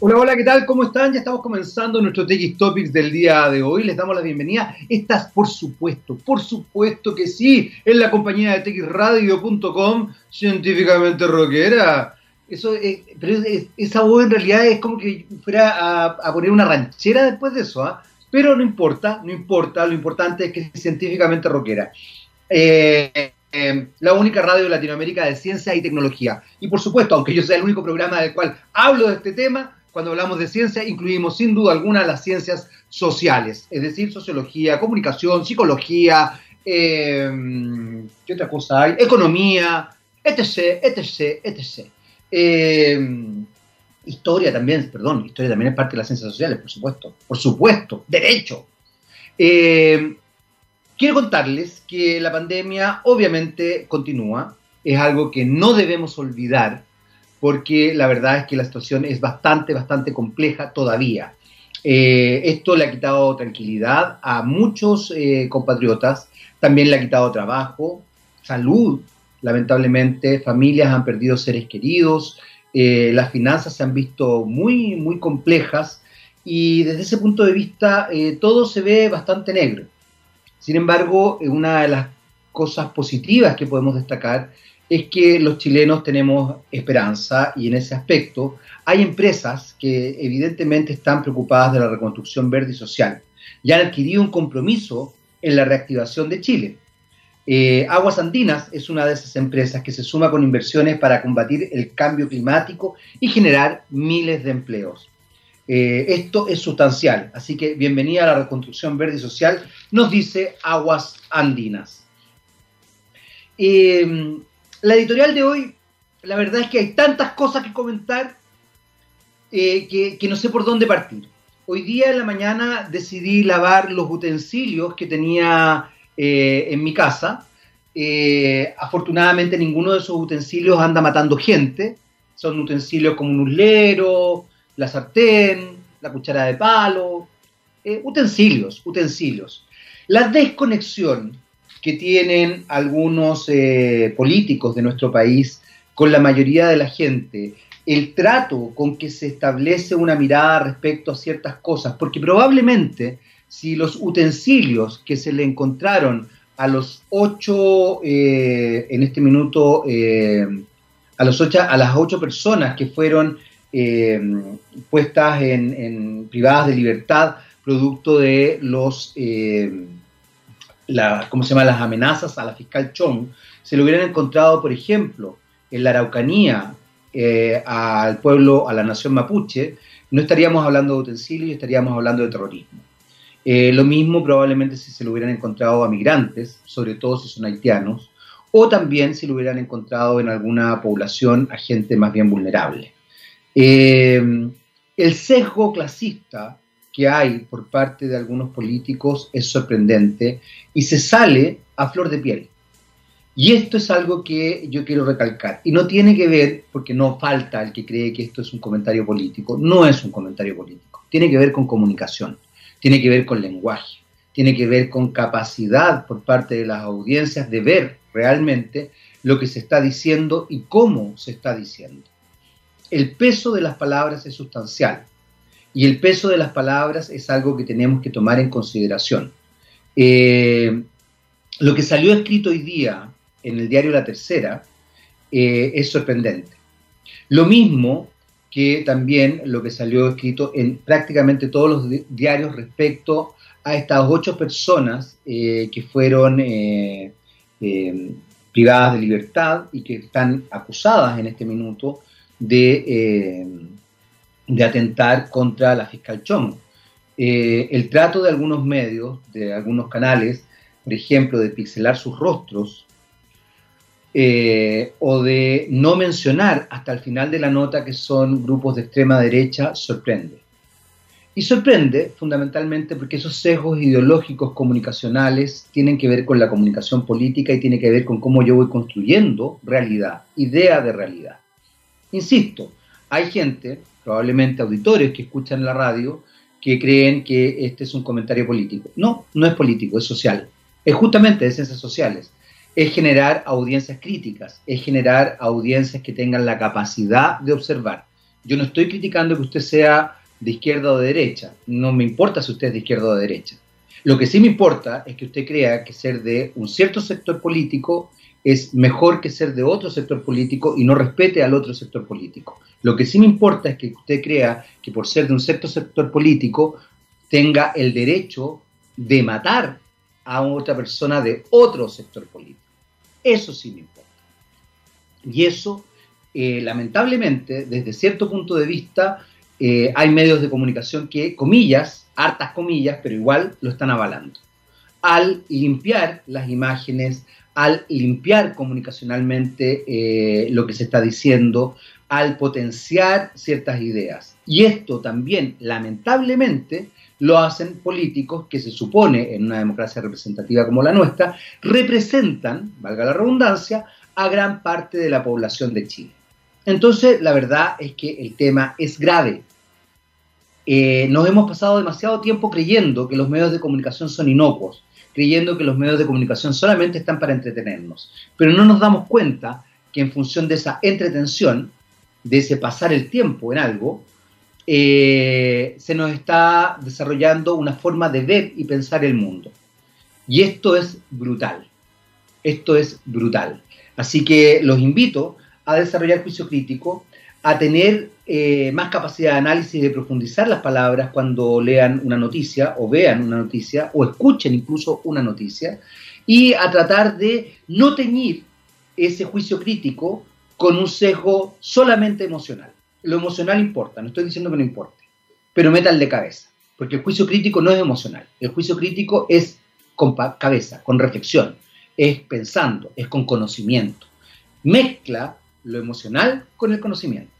Hola, hola, ¿qué tal? ¿Cómo están? Ya estamos comenzando nuestro TX Topics del día de hoy. Les damos la bienvenida. Estás, por supuesto, por supuesto que sí, en la compañía de txradio.com, científicamente rockera. Eso, eh, pero esa voz en realidad es como que fuera a, poner una ranchera después de eso, ¿ah? Pero no importa, no importa, lo importante es que es científicamente rockera. Eh, eh, la única radio de Latinoamérica de ciencia y tecnología. Y por supuesto, aunque yo sea el único programa del cual hablo de este tema, cuando hablamos de ciencia incluimos sin duda alguna las ciencias sociales, es decir, sociología, comunicación, psicología, eh, ¿qué otra cosa hay? Economía, etc., etc., etc. Eh, historia también, perdón, historia también es parte de las ciencias sociales, por supuesto, por supuesto, derecho. Eh, quiero contarles que la pandemia obviamente continúa, es algo que no debemos olvidar, porque la verdad es que la situación es bastante, bastante compleja todavía. Eh, esto le ha quitado tranquilidad a muchos eh, compatriotas, también le ha quitado trabajo, salud, lamentablemente, familias han perdido seres queridos, eh, las finanzas se han visto muy, muy complejas y desde ese punto de vista todo se ve bastante negro. Sin embargo, una de las cosas positivas que podemos destacar es que los chilenos tenemos esperanza y en ese aspecto hay empresas que evidentemente están preocupadas de la reconstrucción verde y social y han adquirido un compromiso en la reactivación de Chile. Eh, Aguas Andinas es una de esas empresas que se suma con inversiones para combatir el cambio climático y generar miles de empleos. Eh, esto es sustancial, así que bienvenida a la reconstrucción verde y social, nos dice Aguas Andinas. Eh, la editorial de hoy, la verdad es que hay tantas cosas que comentar eh, que, no sé por dónde partir. Hoy día en la mañana decidí lavar los utensilios que tenía eh, en mi casa. Eh, afortunadamente ninguno de esos utensilios anda matando gente. Son utensilios como un uslero, la sartén, la cuchara de palo. utensilios, utensilios. La desconexión que tienen algunos eh, políticos de nuestro país con la mayoría de la gente, el trato con que se establece una mirada respecto a ciertas cosas, porque probablemente si los utensilios que se le encontraron a los ocho, eh, en este minuto, eh, a, los ocho, a las ocho personas que fueron puestas en, en, privadas de libertad producto de los ¿cómo se llama? las amenazas a la fiscal Chong, se lo hubieran encontrado, por ejemplo, en la Araucanía eh, al pueblo, a la nación mapuche, no estaríamos hablando de utensilios, estaríamos hablando de terrorismo. Eh, lo mismo probablemente si se lo hubieran encontrado a migrantes, sobre todo si son haitianos, o también si lo hubieran encontrado en alguna población a gente más bien vulnerable. Eh, el sesgo clasista que hay por parte de algunos políticos es sorprendente y se sale a flor de piel. Y esto es algo que yo quiero recalcar. Y no tiene que ver, porque no falta el que cree que esto es un comentario político, no es un comentario político. Tiene que ver con comunicación, tiene que ver con lenguaje, tiene que ver con capacidad por parte de las audiencias de ver realmente lo que se está diciendo y cómo se está diciendo. El peso de las palabras es sustancial. Y el peso de las palabras es algo que tenemos que tomar en consideración. Eh, lo que salió escrito hoy día en el diario La Tercera eh, es sorprendente. Lo mismo que también lo que salió escrito en prácticamente todos los diarios respecto a estas ocho personas eh, que fueron privadas de libertad y que están acusadas en este minuto de de atentar contra la fiscal Chong. Eh, el trato de algunos medios, de algunos canales, por ejemplo, de pixelar sus rostros eh, o de no mencionar hasta el final de la nota que son grupos de extrema derecha, sorprende. Y sorprende fundamentalmente porque esos sesgos ideológicos comunicacionales tienen que ver con la comunicación política y tiene que ver con cómo yo voy construyendo realidad, idea de realidad. Insisto, hay gente probablemente auditores que escuchan la radio, que creen que este es un comentario político. No, no es político, es social. Es justamente de ciencias sociales. Es generar audiencias críticas, es generar audiencias que tengan la capacidad de observar. Yo no estoy criticando que usted sea de izquierda o de derecha. No me importa si usted es de izquierda o de derecha. Lo que sí me importa es que usted crea que ser de un cierto sector político es mejor que ser de otro sector político y no respete al otro sector político. Lo que sí me importa es que usted crea que por ser de un cierto sector político tenga el derecho de matar a otra persona de otro sector político. Eso sí me importa. Y eso, eh, lamentablemente, desde cierto punto de vista, eh, hay medios de comunicación que, comillas, hartas comillas, pero igual lo están avalando. Al limpiar las imágenes, al limpiar comunicacionalmente eh, lo que se está diciendo, al potenciar ciertas ideas. Y esto también, lamentablemente, lo hacen políticos que se supone, en una democracia representativa como la nuestra, representan, valga la redundancia, a gran parte de la población de Chile. Entonces, la verdad es que el tema es grave. Eh, nos hemos pasado demasiado tiempo creyendo que los medios de comunicación son inocuos, creyendo que los medios de comunicación solamente están para entretenernos, pero no nos damos cuenta que en función de esa entretención, de ese pasar el tiempo en algo, eh, se nos está desarrollando una forma de ver y pensar el mundo. Y esto es brutal. Esto es brutal. Así que los invito a desarrollar juicio crítico, a tener eh, más capacidad de análisis y de profundizar las palabras cuando lean una noticia o vean una noticia o escuchen incluso una noticia y a tratar de no teñir ese juicio crítico con un sesgo solamente emocional lo emocional importa, no estoy diciendo que no importe, pero metal de cabeza, porque el juicio crítico no es emocional, el juicio crítico es con cabeza, con reflexión, es pensando, es con conocimiento. Mezcla lo emocional con el conocimiento.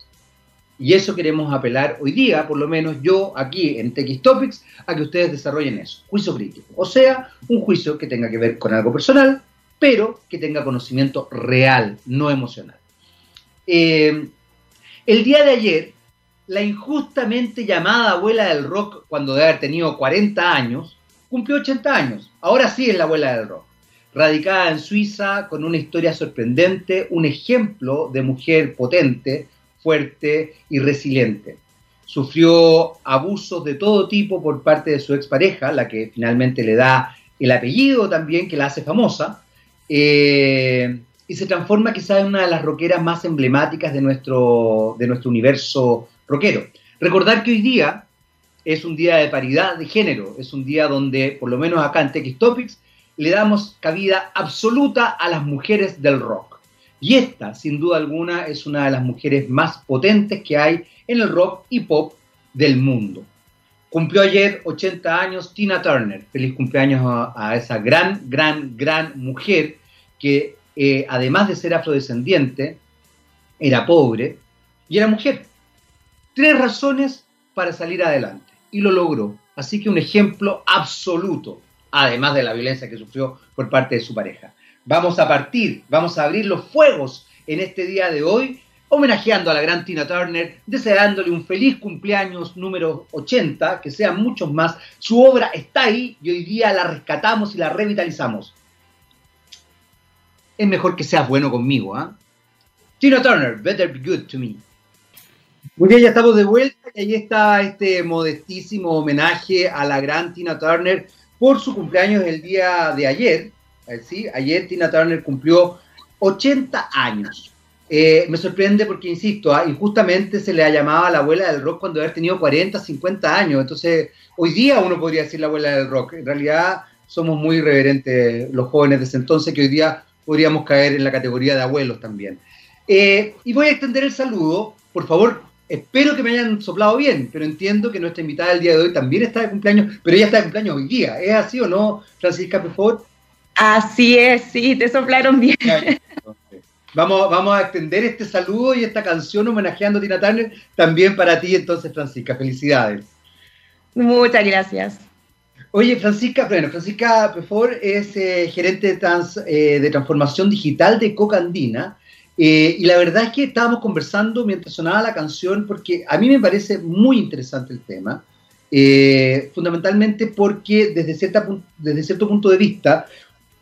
Y eso queremos apelar hoy día, por lo menos yo aquí en TX Topics, a que ustedes desarrollen eso, juicio crítico. O sea, un juicio que tenga que ver con algo personal, pero que tenga conocimiento real, no emocional. Eh, el día de ayer, la injustamente llamada abuela del rock, cuando debe haber tenido 40 años, cumplió 80 años. Ahora sí es la abuela del rock. Radicada en Suiza, con una historia sorprendente, un ejemplo de mujer potente, fuerte y resiliente. Sufrió abusos de todo tipo por parte de su expareja, la que finalmente le da el apellido también que la hace famosa. Eh, y se transforma quizás en una de las rockeras más emblemáticas de nuestro, de nuestro universo rockero. Recordar que hoy día es un día de paridad de género, es un día donde, por lo menos acá en TX Topics, le damos cabida absoluta a las mujeres del rock. Y esta, sin duda alguna, es una de las mujeres más potentes que hay en el rock y pop del mundo. Cumplió ayer 80 años Tina Turner. Feliz cumpleaños a, esa gran, gran, gran mujer que eh, además de ser afrodescendiente, era pobre y era mujer. Tres razones para salir adelante y lo logró. Así que un ejemplo absoluto, además de la violencia que sufrió por parte de su pareja. Vamos a partir, vamos a abrir los fuegos en este día de hoy, homenajeando a la gran Tina Turner, deseándole un feliz cumpleaños número 80, que sean muchos más. Su obra está ahí y hoy día la rescatamos y la revitalizamos es mejor que seas bueno conmigo. ¿ah? Tina Turner, Better Be Good to Me. Muy bien, ya estamos de vuelta y ahí está este modestísimo homenaje a la gran Tina Turner por su cumpleaños el día de ayer. Eh, ¿sí? Ayer Tina Turner cumplió 80 años. Eh, me sorprende porque, insisto, ¿ah? injustamente se le ha llamado a la abuela del rock cuando haber tenido 40, 50 años. Entonces, hoy día uno podría decir la abuela del rock. En realidad, somos muy irreverentes los jóvenes de ese entonces que hoy día podríamos caer en la categoría de abuelos también. Eh, y voy a extender el saludo, por favor, espero que me hayan soplado bien, pero entiendo que nuestra invitada del día de hoy también está de cumpleaños, pero ella está de cumpleaños hoy día, ¿es así o no, Francisca, favor? Así es, sí, te soplaron bien. Vamos, vamos a extender este saludo y esta canción homenajeando a Tina Turner también para ti entonces, Francisca. Felicidades. Muchas gracias. Oye, Francisca, bueno, Francisca Pefor es eh, gerente de, eh, de, transformación digital de Coca Andina. Eh, y la verdad es que estábamos conversando mientras sonaba la canción porque a mí me parece muy interesante el tema, fundamentalmente porque desde, cierta, desde cierto punto de vista,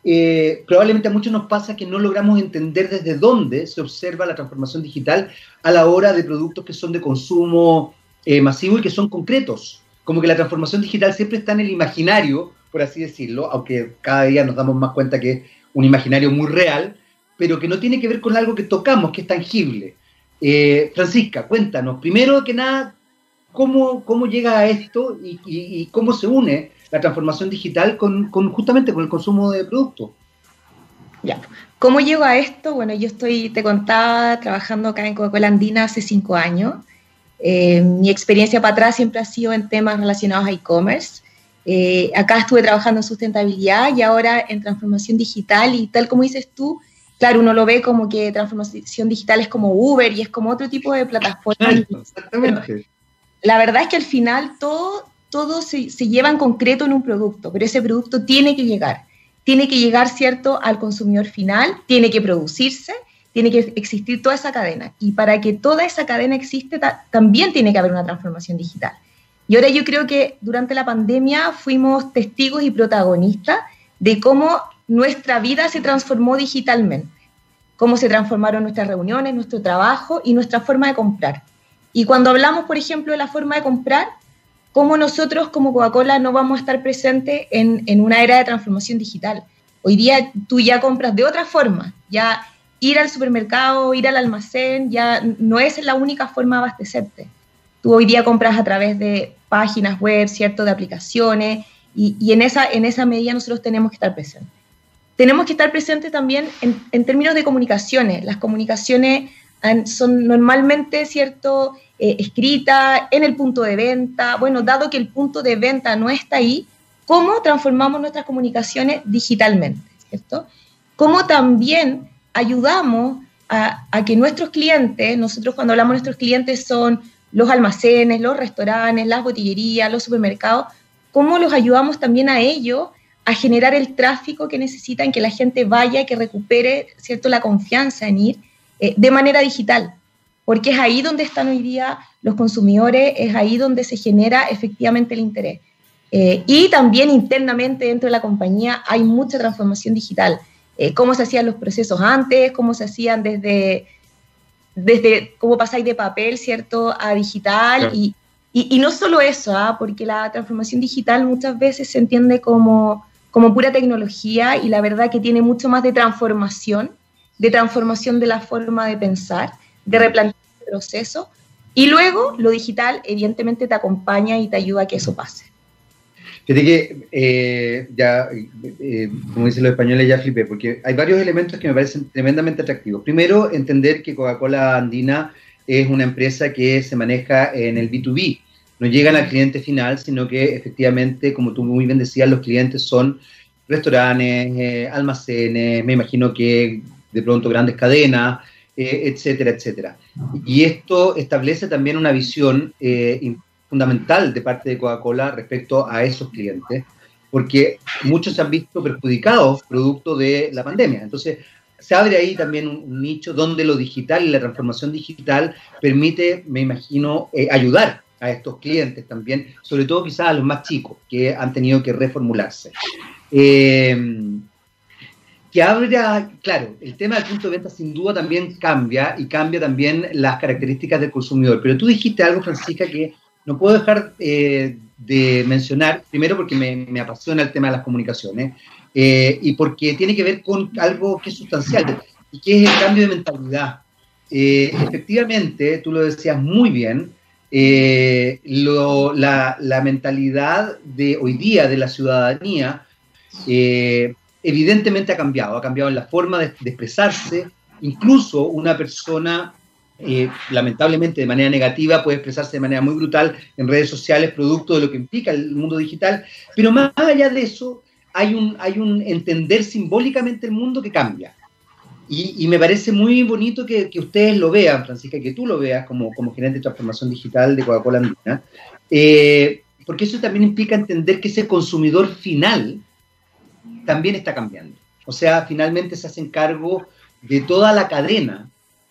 eh, probablemente a muchos nos pasa que no logramos entender desde dónde se observa la transformación digital a la hora de productos que son de consumo eh, masivo y que son concretos. Como que la transformación digital siempre está en el imaginario, por así decirlo, aunque cada día nos damos más cuenta que es un imaginario muy real, pero que no tiene que ver con algo que tocamos, que es tangible. Eh, Francisca, cuéntanos, primero que nada, ¿cómo, cómo llega a esto y cómo se une la transformación digital con, justamente con el consumo de productos. Ya. ¿Cómo llego a esto? Bueno, yo estoy, te contaba, trabajando acá en Coca-Cola Andina hace cinco años. Eh, mi experiencia para atrás siempre ha sido en temas relacionados a e-commerce. Eh, acá estuve trabajando en sustentabilidad y ahora en transformación digital y tal como dices tú, claro, uno lo ve como que transformación digital es como Uber y es como otro tipo de plataforma. Exactamente. La verdad es que al final todo, todo se, lleva en concreto en un producto, pero ese producto tiene que llegar. Tiene que llegar, ¿cierto?, al consumidor final, tiene que producirse, tiene que existir toda esa cadena. Y para que toda esa cadena existe, también tiene que haber una transformación digital. Y ahora yo creo que durante la pandemia fuimos testigos y protagonistas de cómo nuestra vida se transformó digitalmente, cómo se transformaron nuestras reuniones, nuestro trabajo y nuestra forma de comprar. Y cuando hablamos, por ejemplo, de la forma de comprar, cómo nosotros como Coca-Cola no vamos a estar presentes en, una era de transformación digital. Hoy día tú ya compras de otra forma, ya ir al supermercado, ir al almacén, ya no es la única forma de abastecerte. Tú hoy día compras a través de páginas web, ¿cierto?, de aplicaciones, y, en, esa, en esa medida nosotros tenemos que estar presentes. Tenemos que estar presentes también en, en términos de comunicaciones. Las comunicaciones son normalmente, ¿cierto?, eh, escrita en el punto de venta. Bueno, dado que el punto de venta no está ahí, ¿cómo transformamos nuestras comunicaciones digitalmente? ¿Cierto? ¿Cómo también ayudamos a, que nuestros clientes, nosotros cuando hablamos de nuestros clientes son los almacenes, los restaurantes, las botillerías, los supermercados, cómo los ayudamos también a ellos a generar el tráfico que necesitan, que la gente vaya, que recupere ¿cierto? la confianza en ir eh, de manera digital porque es ahí donde están hoy día los consumidores, es ahí donde se genera efectivamente el interés. Eh, y también internamente dentro de la compañía hay mucha transformación digital. Eh, cómo se hacían los procesos antes, cómo se hacían desde, desde cómo pasáis de papel, ¿cierto?, a digital. Y, y, no solo eso, ¿ah? porque la transformación digital muchas veces se entiende como, como pura tecnología y la verdad que tiene mucho más de transformación, de transformación de la forma de pensar de replantear el proceso. Y luego lo digital evidentemente te acompaña y te ayuda a que eso pase. Fíjate que eh, ya, eh, como dicen los españoles, ya flipé, porque hay varios elementos que me parecen tremendamente atractivos. Primero, entender que Coca-Cola Andina es una empresa que se maneja en el B2B. No llegan al cliente final, sino que efectivamente, como tú muy bien decías, los clientes son restaurantes, eh, almacenes, me imagino que de pronto grandes cadenas, eh, etcétera, etcétera. Y esto establece también una visión eh, fundamental de parte de Coca-Cola respecto a esos clientes, porque muchos se han visto perjudicados producto de la pandemia. Entonces, se abre ahí también un, nicho donde lo digital y la transformación digital permite, me imagino, eh, ayudar a estos clientes también, sobre todo quizás a los más chicos que han tenido que reformularse. Que abra, claro, el tema del punto de venta sin duda también cambia y cambia también las características del consumidor. Pero tú dijiste algo, Francisca, que no puedo dejar eh, de mencionar, primero porque me, apasiona el tema de las comunicaciones eh, y porque tiene que ver con algo que es sustancial y que es el cambio de mentalidad. Eh, efectivamente, tú lo decías muy bien, la, la, mentalidad de hoy día de la ciudadanía evidentemente ha cambiado, ha cambiado en la forma de, expresarse, incluso una persona, eh, lamentablemente de manera negativa, puede expresarse de manera muy brutal en redes sociales, producto de lo que implica el mundo digital, pero más allá de eso, hay un, hay un entender simbólicamente el mundo que cambia. Y, me parece muy bonito que, ustedes lo vean, Francisca, que tú lo veas como, como gerente de transformación digital de Coca-Cola Andina, eh, porque eso también implica entender que ese consumidor final también está cambiando. O sea, finalmente se hacen cargo de toda la cadena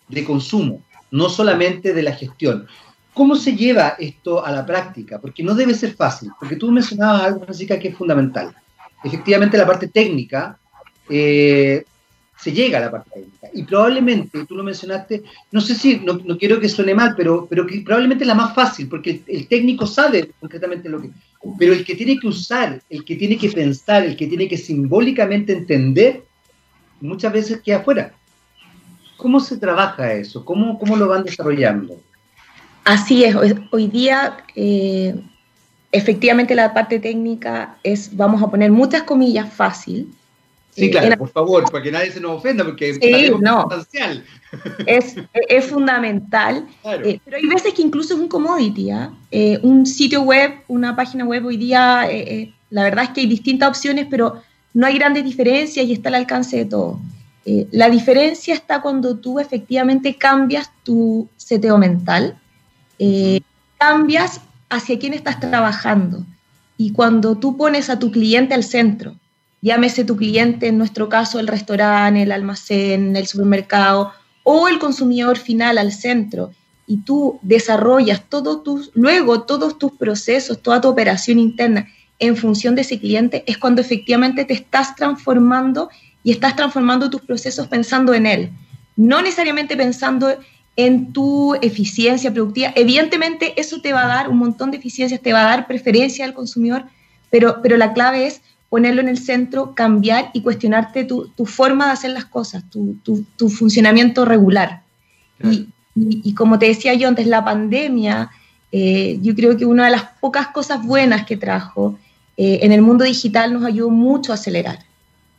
de consumo, no solamente de la gestión. ¿Cómo se lleva esto a la práctica? Porque no debe ser fácil, porque tú mencionabas algo, Francisca, que es fundamental. Efectivamente, la parte técnica eh, se llega a la parte técnica. Y probablemente, tú lo mencionaste, no sé si, no, quiero que suene mal, pero, pero probablemente es la más fácil, porque el, técnico sabe concretamente lo que... Pero el que tiene que usar, el que tiene que pensar, el que tiene que simbólicamente entender, muchas veces queda afuera. ¿Cómo se trabaja eso? ¿Cómo, cómo lo van desarrollando? Así es, hoy, día eh, efectivamente la parte técnica es, vamos a poner muchas comillas, fácil, Sí, eh, claro, por favor, para que nadie se nos ofenda, porque es sustancial. Es, es, fundamental, eh, pero hay veces que incluso es un commodity. ¿ah? Eh, un sitio web, una página web hoy día, la verdad es que hay distintas opciones, pero no hay grandes diferencias y está al alcance de todo. la diferencia está cuando tú efectivamente cambias tu seteo mental, cambias hacia quién estás trabajando y cuando tú pones a tu cliente al centro llámese tu cliente, en nuestro caso el restaurante, el almacén, el supermercado o el consumidor final al centro, y tú desarrollas todos tus, luego todos tus procesos, toda tu operación interna en función de ese cliente, es cuando efectivamente te estás transformando y estás transformando tus procesos pensando en él, no necesariamente pensando en tu eficiencia productiva. Evidentemente eso te va a dar un montón de eficiencias, te va a dar preferencia al consumidor, pero, pero la clave es ponerlo en el centro, cambiar y cuestionarte tu, forma de hacer las cosas, tu, funcionamiento regular. Y, como te decía yo antes, la pandemia, eh, yo creo que una de las pocas cosas buenas que trajo eh, en el mundo digital nos ayudó mucho a acelerar.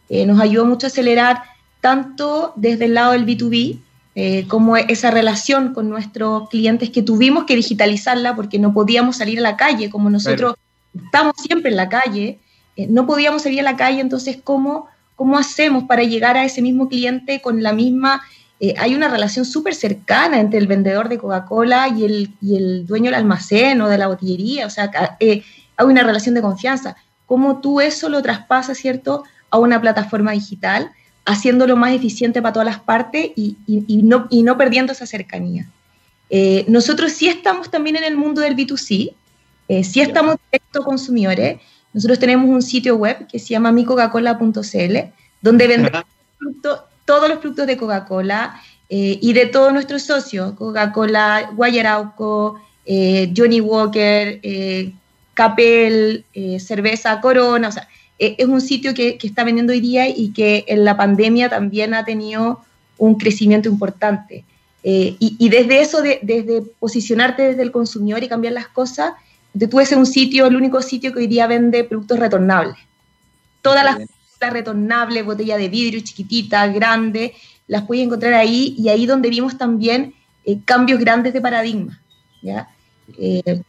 Eh, nos ayudó mucho a acelerar tanto desde el lado del B2B, como esa relación con nuestros clientes que tuvimos que digitalizarla porque no podíamos salir a la calle, como nosotros estamos siempre en la calle, eh, no podíamos salir a la calle, entonces, ¿cómo, cómo hacemos para llegar a ese mismo cliente con la misma... Eh, hay una relación súper cercana entre el vendedor de Coca-Cola y el, y el dueño del almacén o de la botillería, o sea, eh, hay una relación de confianza. ¿Cómo tú eso lo traspasas, ¿cierto?, a una plataforma digital, haciéndolo más eficiente para todas las partes y, y, no, y no perdiendo esa cercanía. nosotros sí estamos también en el mundo del B2C, sí estamos directo consumidores, nosotros tenemos un sitio web que se llama micoca-cola.cl, donde vendemos todos los productos de Coca-Cola eh, y de todos nuestros socios, Coca-Cola, Guayarauco, eh, Johnny Walker, eh, Capel, Cerveza Corona, o sea, es un sitio que, está vendiendo hoy día y que en la pandemia también ha tenido un crecimiento importante. Y, desde eso, desde posicionarte desde el consumidor y cambiar las cosas, tú ves un sitio, el único sitio que hoy día vende productos retornables. Todas las retornables, botella de vidrio chiquitita, grande, las puedes encontrar ahí y ahí donde vimos también eh, cambios grandes de paradigma. ¿ya? Eh,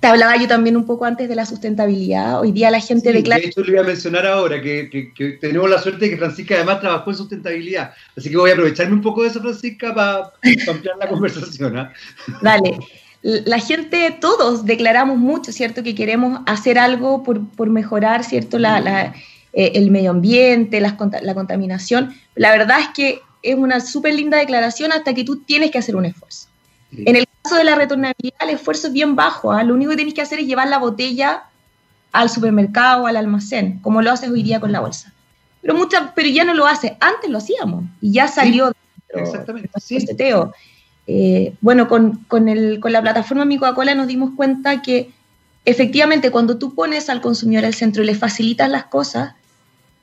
te hablaba yo también un poco antes de la sustentabilidad. Hoy día la gente sí, declara... De hecho, le voy a mencionar ahora que, tenemos la suerte de que Francisca además trabajó en sustentabilidad. Así que voy a aprovecharme un poco de eso, Francisca, para, ampliar la conversación. ¿ah? Dale la gente, todos declaramos mucho, ¿cierto? Que queremos hacer algo por, mejorar, ¿cierto? La, eh, el medio ambiente, la contaminación. La verdad es que es una súper linda declaración hasta que tú tienes que hacer un esfuerzo. En el caso de la retornabilidad, el esfuerzo es bien bajo. ¿ah? Lo único que tienes que hacer es llevar la botella al supermercado o al almacén, como lo haces hoy día con la bolsa. Pero, mucha, pero ya no lo hace. Antes lo hacíamos y ya salió. exactamente. Sí. Eh, bueno, con, la plataforma Mi Coca-Cola nos dimos cuenta que efectivamente cuando tú pones al consumidor al centro y le facilitas las cosas,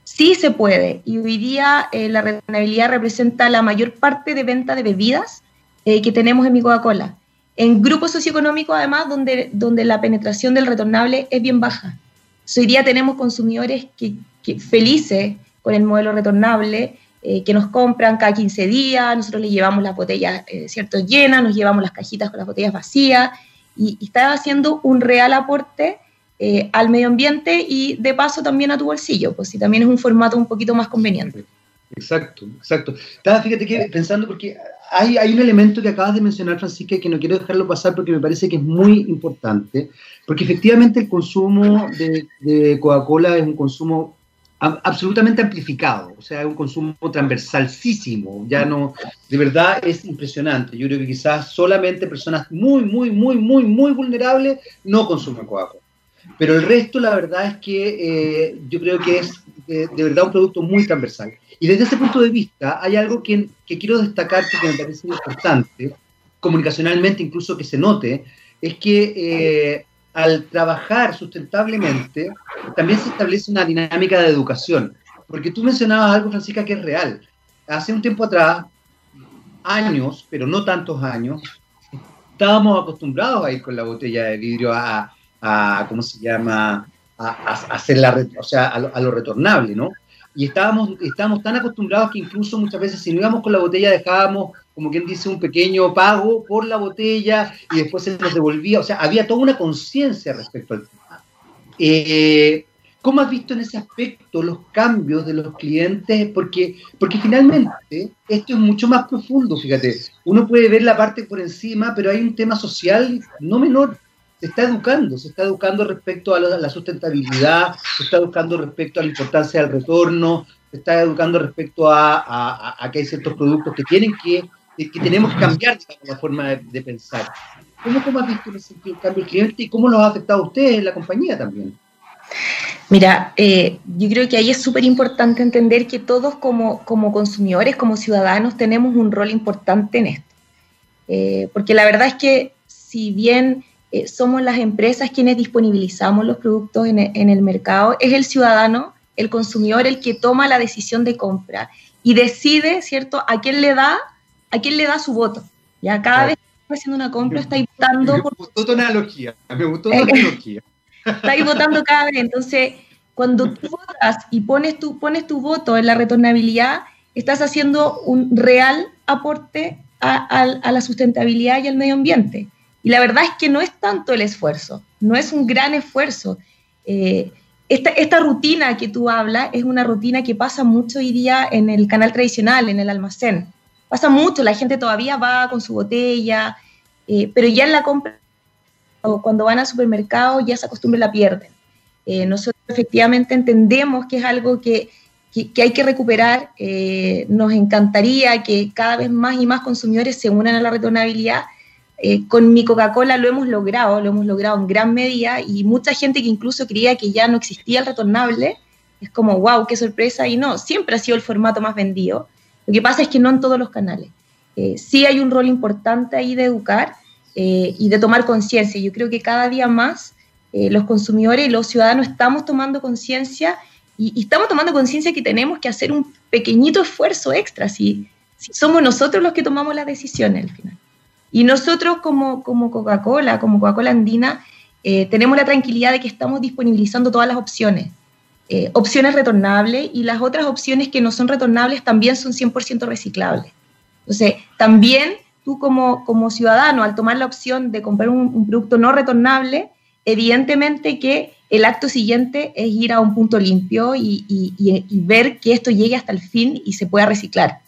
sí se puede. Y hoy día eh, la retornabilidad representa la mayor parte de venta de bebidas eh, que tenemos en Mi Coca-Cola. En grupos socioeconómicos, además, donde, la penetración del retornable es bien baja. hoy día tenemos consumidores que felices con el modelo retornable, eh, que nos compran cada 15 días, nosotros les llevamos las botellas eh, ¿cierto? llenas, nos llevamos las cajitas con las botellas vacías y, está haciendo un real aporte eh, al medio ambiente y de paso también a tu bolsillo, pues si también es un formato un poquito más conveniente. Exacto, exacto. Estaba, fíjate que pensando, porque hay, hay, un elemento que acabas de mencionar, Francisca, que no quiero dejarlo pasar porque me parece que es muy importante, porque efectivamente el consumo de Coca-Cola es un consumo absolutamente amplificado, o sea, un consumo transversalísimo, ya no, de verdad es impresionante. Yo creo que quizás solamente personas muy, muy, muy, muy, muy vulnerables no consumen Coca-Cola. Pero el resto, la verdad es que eh, yo creo que es de, verdad un producto muy transversal. Y desde ese punto de vista hay algo que, que quiero destacar que me parece importante, comunicacionalmente incluso que se note, es que eh, al trabajar sustentablemente también se establece una dinámica de educación. Porque tú mencionabas algo, Francisca, que es real. Hace un tiempo atrás, años, pero no tantos años, estábamos acostumbrados a ir con la botella de vidrio a, ¿cómo se llama? A, hacer la, o sea, a lo, retornable, ¿no? Y estábamos, estábamos tan acostumbrados que incluso muchas veces si no íbamos con la botella dejábamos, como quien dice, un pequeño pago por la botella y después se nos devolvía. O sea, había toda una conciencia respecto al tema. Eh, ¿Cómo has visto en ese aspecto los cambios de los clientes? Porque, porque finalmente esto es mucho más profundo, fíjate. Uno puede ver la parte por encima, pero hay un tema social no menor. Se está educando, se está educando respecto a la, sustentabilidad, se está educando respecto a la importancia del retorno, se está educando respecto a, a, a que hay ciertos productos que tienen que, que tenemos que cambiar la forma de, pensar. ¿Cómo, ¿Cómo, has visto ese el cambio cliente y cómo lo ha afectado a ustedes en la compañía también? Mira, eh, yo creo que ahí es súper importante entender que todos como, como, consumidores, como ciudadanos, tenemos un rol importante en esto. Eh, porque la verdad es que si bien eh, somos las empresas quienes disponibilizamos los productos en, en, el mercado, es el ciudadano, el consumidor, el que toma la decisión de compra y decide, ¿cierto?, a quién le da, a quién le da su voto. Ya cada claro. vez que está haciendo una compra está votando. Me gustó tu analogía, me gustó tu analogía estáis votando cada vez. Entonces, cuando tú votas y pones tu, pones tu voto en la retornabilidad, estás haciendo un real aporte a, a, a, la sustentabilidad y al medio ambiente. Y la verdad es que no es tanto el esfuerzo, no es un gran esfuerzo. Eh, esta, esta, rutina que tú hablas es una rutina que pasa mucho hoy día en el canal tradicional, en el almacén. Pasa mucho, la gente todavía va con su botella, eh, pero ya en la compra o cuando van al supermercado ya esa costumbre la pierden. Eh, nosotros efectivamente entendemos que es algo que, que, hay que recuperar. Eh, nos encantaría que cada vez más y más consumidores se unan a la retornabilidad. Eh, con mi Coca-Cola lo hemos logrado, lo hemos logrado en gran medida y mucha gente que incluso creía que ya no existía el retornable, es como, wow, qué sorpresa, y no, siempre ha sido el formato más vendido. Lo que pasa es que no en todos los canales. sí hay un rol importante ahí de educar, eh, y de tomar conciencia. Yo creo que cada día más eh, los consumidores y los ciudadanos estamos tomando conciencia y, y, estamos tomando conciencia que tenemos que hacer un pequeñito esfuerzo extra si, si, somos nosotros los que tomamos las decisiones al final. Y nosotros como, como Coca-Cola, como Coca-Cola Andina, eh, tenemos la tranquilidad de que estamos disponibilizando todas las opciones. Eh, opciones retornables y las otras opciones que no son retornables también son 100% reciclables. Entonces, también tú como, como ciudadano, al tomar la opción de comprar un, producto no retornable, evidentemente que el acto siguiente es ir a un punto limpio y, y ver que esto llegue hasta el fin y se pueda reciclar.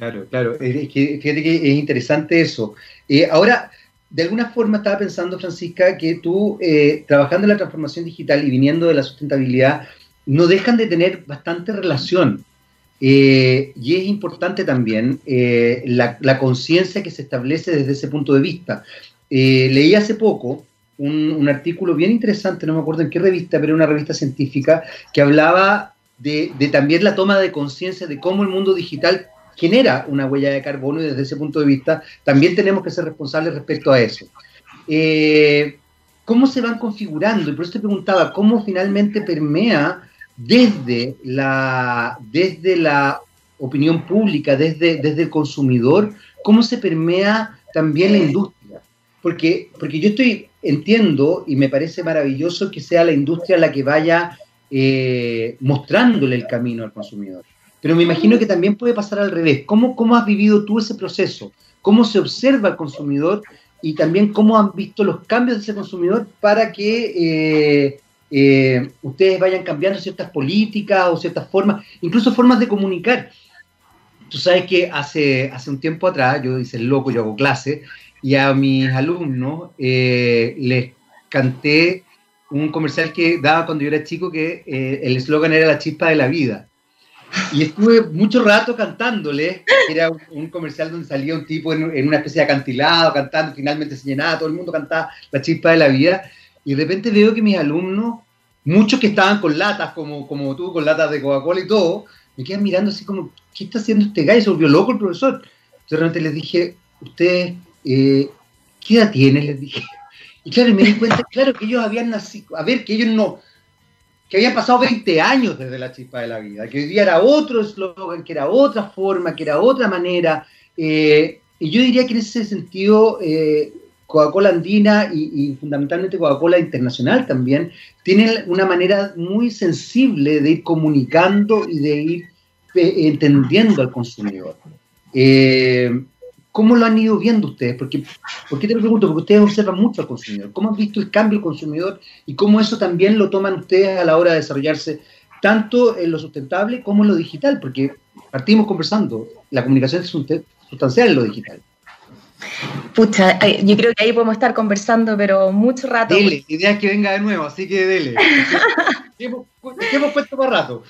Claro, claro. Es que, fíjate que es interesante eso. Eh, ahora, de alguna forma estaba pensando, Francisca, que tú, eh, trabajando en la transformación digital y viniendo de la sustentabilidad, no dejan de tener bastante relación eh, y es importante también eh, la, la conciencia que se establece desde ese punto de vista. Eh, leí hace poco un, un, artículo bien interesante, no me acuerdo en qué revista, pero una revista científica, que hablaba de, de también la toma de conciencia de cómo el mundo digital genera una huella de carbono y desde ese punto de vista también tenemos que ser responsables respecto a eso. Eh, ¿Cómo se van configurando? Y por eso te preguntaba, ¿cómo finalmente permea desde la, desde la opinión pública, desde, desde el consumidor, cómo se permea también la industria. Porque, porque yo estoy, entiendo y me parece maravilloso que sea la industria la que vaya eh, mostrándole el camino al consumidor. Pero me imagino que también puede pasar al revés. ¿Cómo, ¿Cómo has vivido tú ese proceso? ¿Cómo se observa al consumidor? Y también cómo han visto los cambios de ese consumidor para que eh, eh, ustedes vayan cambiando ciertas políticas o ciertas formas, incluso formas de comunicar. Tú sabes que hace, hace un tiempo atrás, yo hice el loco, yo hago clase, y a mis alumnos eh, les canté un comercial que daba cuando yo era chico, que eh, el eslogan era la chispa de la vida. Y estuve mucho rato cantándole, era un, comercial donde salía un tipo en, una especie de acantilado cantando, finalmente se llenaba, todo el mundo cantaba la chispa de la vida, y de repente veo que mis alumnos muchos que estaban con latas, como, como tú, con latas de Coca-Cola y todo, me quedan mirando así como, ¿qué está haciendo este gallo? Se volvió loco el profesor. Yo realmente les dije, ustedes, eh, ¿qué edad tienen? Les dije. Y claro, me di cuenta, claro, que ellos habían nacido, a ver, que ellos no, que habían pasado 20 años desde la chispa de la vida, que hoy día era otro eslogan, que era otra forma, que era otra manera. Eh, y yo diría que en ese sentido, eh, Coca-Cola Andina y, fundamentalmente Coca-Cola Internacional también tienen una manera muy sensible de ir comunicando y de ir entendiendo al consumidor. Eh, ¿Cómo lo han ido viendo ustedes? Porque, ¿Por qué te lo pregunto? Porque ustedes observan mucho al consumidor. ¿Cómo han visto el cambio del consumidor y cómo eso también lo toman ustedes a la hora de desarrollarse tanto en lo sustentable como en lo digital? Porque partimos conversando, la comunicación es sustancial en lo digital. Pucha, yo creo que ahí podemos estar conversando, pero mucho rato. Dele, la idea es que venga de nuevo, así que dele. ¿Qué hemos, puesto para rato?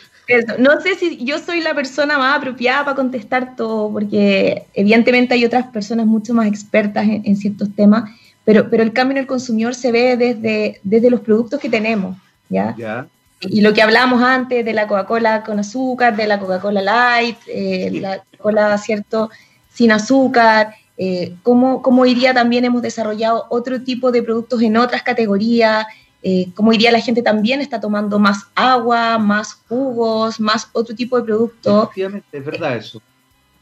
No sé si yo soy la persona más apropiada para contestar todo, porque evidentemente hay otras personas mucho más expertas en, ciertos temas, pero, pero el cambio en el consumidor se ve desde, desde los productos que tenemos, ¿ya? Y lo que hablábamos antes de la Coca-Cola con azúcar, de la Coca-Cola Light, eh, la Coca-Cola, ¿cierto?, sin azúcar, eh, cómo, cómo hoy día también hemos desarrollado otro tipo de productos en otras categorías, eh, cómo hoy día la gente también está tomando más agua, más jugos, más otro tipo de productos. Efectivamente, es verdad eso.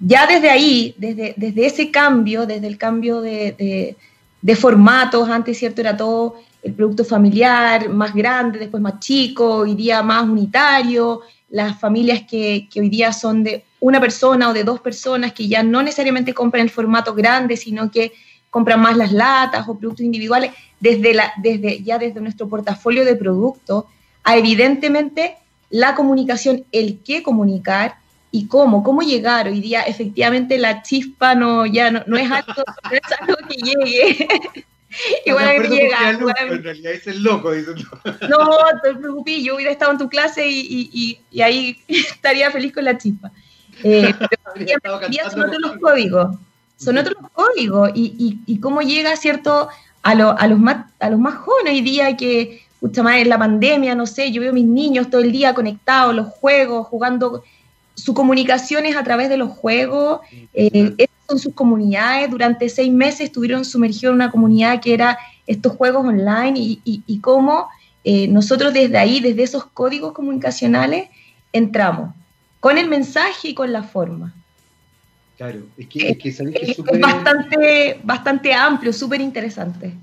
Ya desde ahí, desde, desde ese cambio, desde el cambio de, de, formatos, antes, ¿cierto? Era todo el producto familiar, más grande, después más chico, hoy día más unitario, las familias que, hoy día son de una persona o de dos personas que ya no necesariamente compran el formato grande, sino que compran más las latas o productos individuales, desde, desde ya desde nuestro portafolio de productos, a evidentemente la comunicación, el qué comunicar y cómo, cómo llegar. Hoy día efectivamente la chispa no, ya no, es, no es algo que llegue. igual a mí llega. En realidad es el loco, dice. No, te preocupes, yo hubiera estado en tu clase y, y, y ahí estaría feliz con la chispa. Eh, son otros los códigos, son otros los códigos y, y, cómo llega, ¿cierto?, a, a, los más, a los más jóvenes hoy día que, mucha más en la pandemia, no sé, yo veo a mis niños todo el día conectados, los juegos, jugando, su comunicación es a través de los juegos, eh, son sus comunidades, durante seis meses estuvieron sumergidos en una comunidad que era estos juegos online y, y, cómo eh, nosotros desde ahí, desde esos códigos comunicacionales, entramos con el mensaje y con la forma. Claro, es que, es, que, es, bastante, bastante amplio, súper interesante.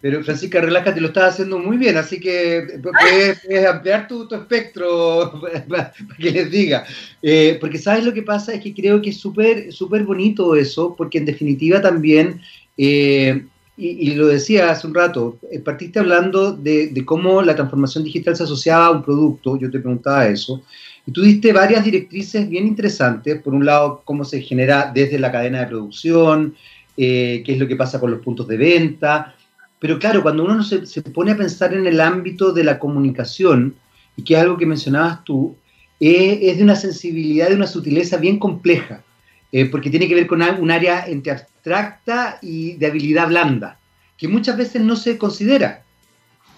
Pero Francisca, relájate, lo estás haciendo muy bien, así que puedes, ampliar tu, espectro para, que les diga. Eh, porque sabes lo que pasa es que creo que es súper súper bonito eso, porque en definitiva también, eh, y, lo decía hace un rato, eh, partiste hablando de, cómo la transformación digital se asociaba a un producto, yo te preguntaba eso, y tú diste varias directrices bien interesantes. Por un lado, cómo se genera desde la cadena de producción, qué es lo que pasa con los puntos de venta. Pero claro, cuando uno se, pone a pensar en el ámbito de la comunicación, y que es algo que mencionabas tú, eh, es de una sensibilidad, de una sutileza bien compleja, eh, porque tiene que ver con un área entre abstracta y de habilidad blanda, que muchas veces no se considera.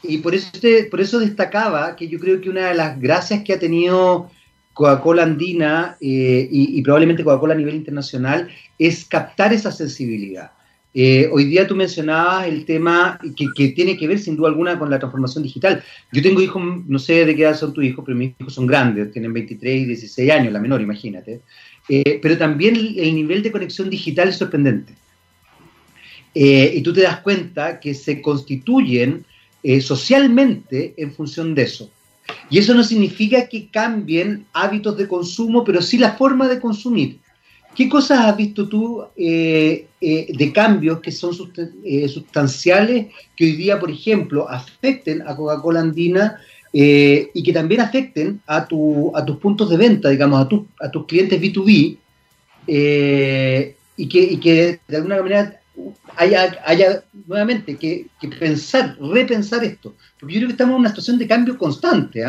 Y por eso, destacaba que yo creo que una de las gracias que ha tenido Coca-Cola andina eh, y, probablemente Coca-Cola a nivel internacional es captar esa sensibilidad. Eh, hoy día tú mencionabas el tema que, tiene que ver sin duda alguna con la transformación digital. Yo tengo hijos, no sé de qué edad son tus hijos, pero mis hijos son grandes, tienen 23 y 16 años, la menor, imagínate. Eh, pero también el, nivel de conexión digital es sorprendente. y tú te das cuenta que se constituyen socialmente en función de eso. Y eso no significa que cambien hábitos de consumo, pero sí la forma de consumir. ¿Qué cosas has visto tú eh, eh, de cambios que son eh, sustanciales que hoy día, por ejemplo, afecten a Coca-Cola Andina y que también afecten a, tu, tus puntos de venta, digamos, a, a tus clientes B2B y que, de alguna manera haya, nuevamente que, pensar, repensar esto. Porque yo creo que estamos en una situación de cambio constante.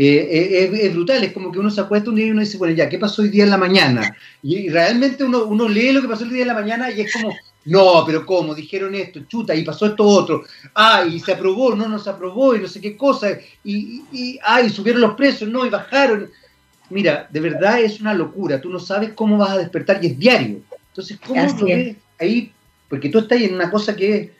Eh, es, brutal, es como que uno se acuesta un día y uno dice, bueno, ya, ¿qué pasó hoy día en la mañana? Y, realmente uno, uno lee lo que pasó el día en la mañana y es como, No, pero ¿cómo? Dijeron esto, chuta, y pasó esto otro. Ah, y se aprobó, no, no se aprobó, y no sé qué cosa. Y, y, ah, y subieron los precios, no, y bajaron. Mira, de verdad es una locura. Tú no sabes cómo vas a despertar y es diario. Entonces, ¿cómo lo ves ahí? Porque tú estás en una cosa que,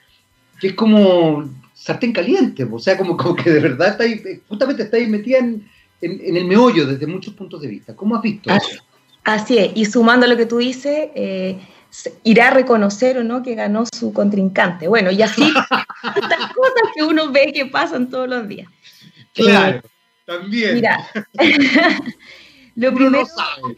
que es como sartén caliente, o sea, como, como que de verdad está ahí, justamente está ahí metida en, en, el meollo desde muchos puntos de vista. ¿Cómo has visto así, eso? Así es, y sumando lo que tú dices, eh, irá a reconocer o no que ganó su contrincante. Bueno, y así tantas cosas que uno ve que pasan todos los días. Claro, también. Mira, lo uno primero, no sabe.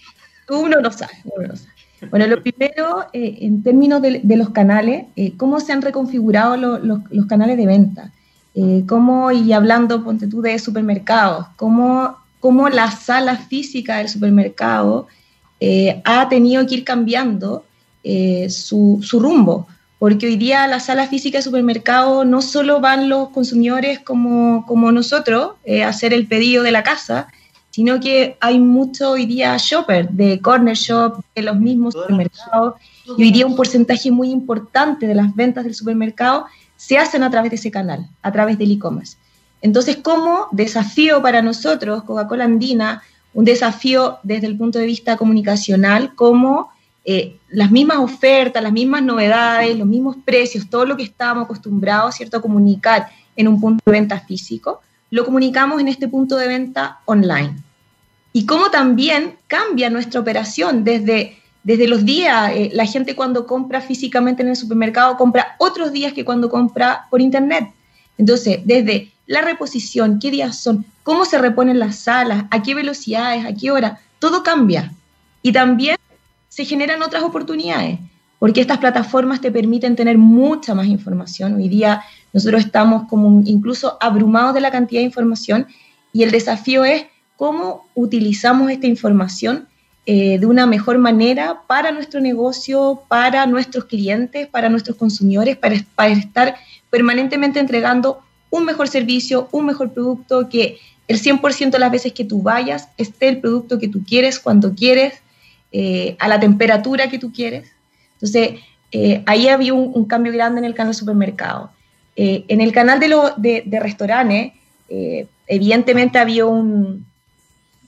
Uno no sabe, uno no sabe. Bueno, lo primero, eh, en términos de, los canales, eh, ¿cómo se han reconfigurado los canales de venta? Eh, cómo, y hablando, ponte tú, de supermercados, cómo, cómo la sala física del supermercado ha tenido que ir cambiando su, su, rumbo, porque hoy día la sala física del supermercado no solo van los consumidores como, como nosotros a hacer el pedido de la casa, sino que hay mucho hoy día shopper de corner shop, de los mismos supermercados, y hoy día un porcentaje muy importante de las ventas del supermercado se hacen a través de ese canal, a través del e-commerce. Entonces, como desafío para nosotros, Coca-Cola Andina, un desafío desde el punto de vista comunicacional, como eh, las mismas ofertas, las mismas novedades, los mismos precios, todo lo que estábamos acostumbrados ¿cierto? a comunicar en un punto de venta físico, lo comunicamos en este punto de venta online. Y cómo también cambia nuestra operación desde, desde los días, eh, la gente cuando compra físicamente en el supermercado compra otros días que cuando compra por internet. Entonces, desde la reposición, qué días son, cómo se reponen las salas, a qué velocidades, a qué hora, todo cambia. Y también se generan otras oportunidades, porque estas plataformas te permiten tener mucha más información. Hoy día nosotros estamos como incluso abrumados de la cantidad de información y el desafío es cómo utilizamos esta información eh, de una mejor manera para nuestro negocio, para nuestros clientes, para nuestros consumidores, para, para estar permanentemente entregando un mejor servicio, un mejor producto, que el 100% de las veces que tú vayas esté el producto que tú quieres, cuando quieres, eh, a la temperatura que tú quieres. Entonces, eh, ahí había un, un, cambio grande en el canal supermercado. Eh, en el canal de, de, restaurantes, eh, evidentemente había un,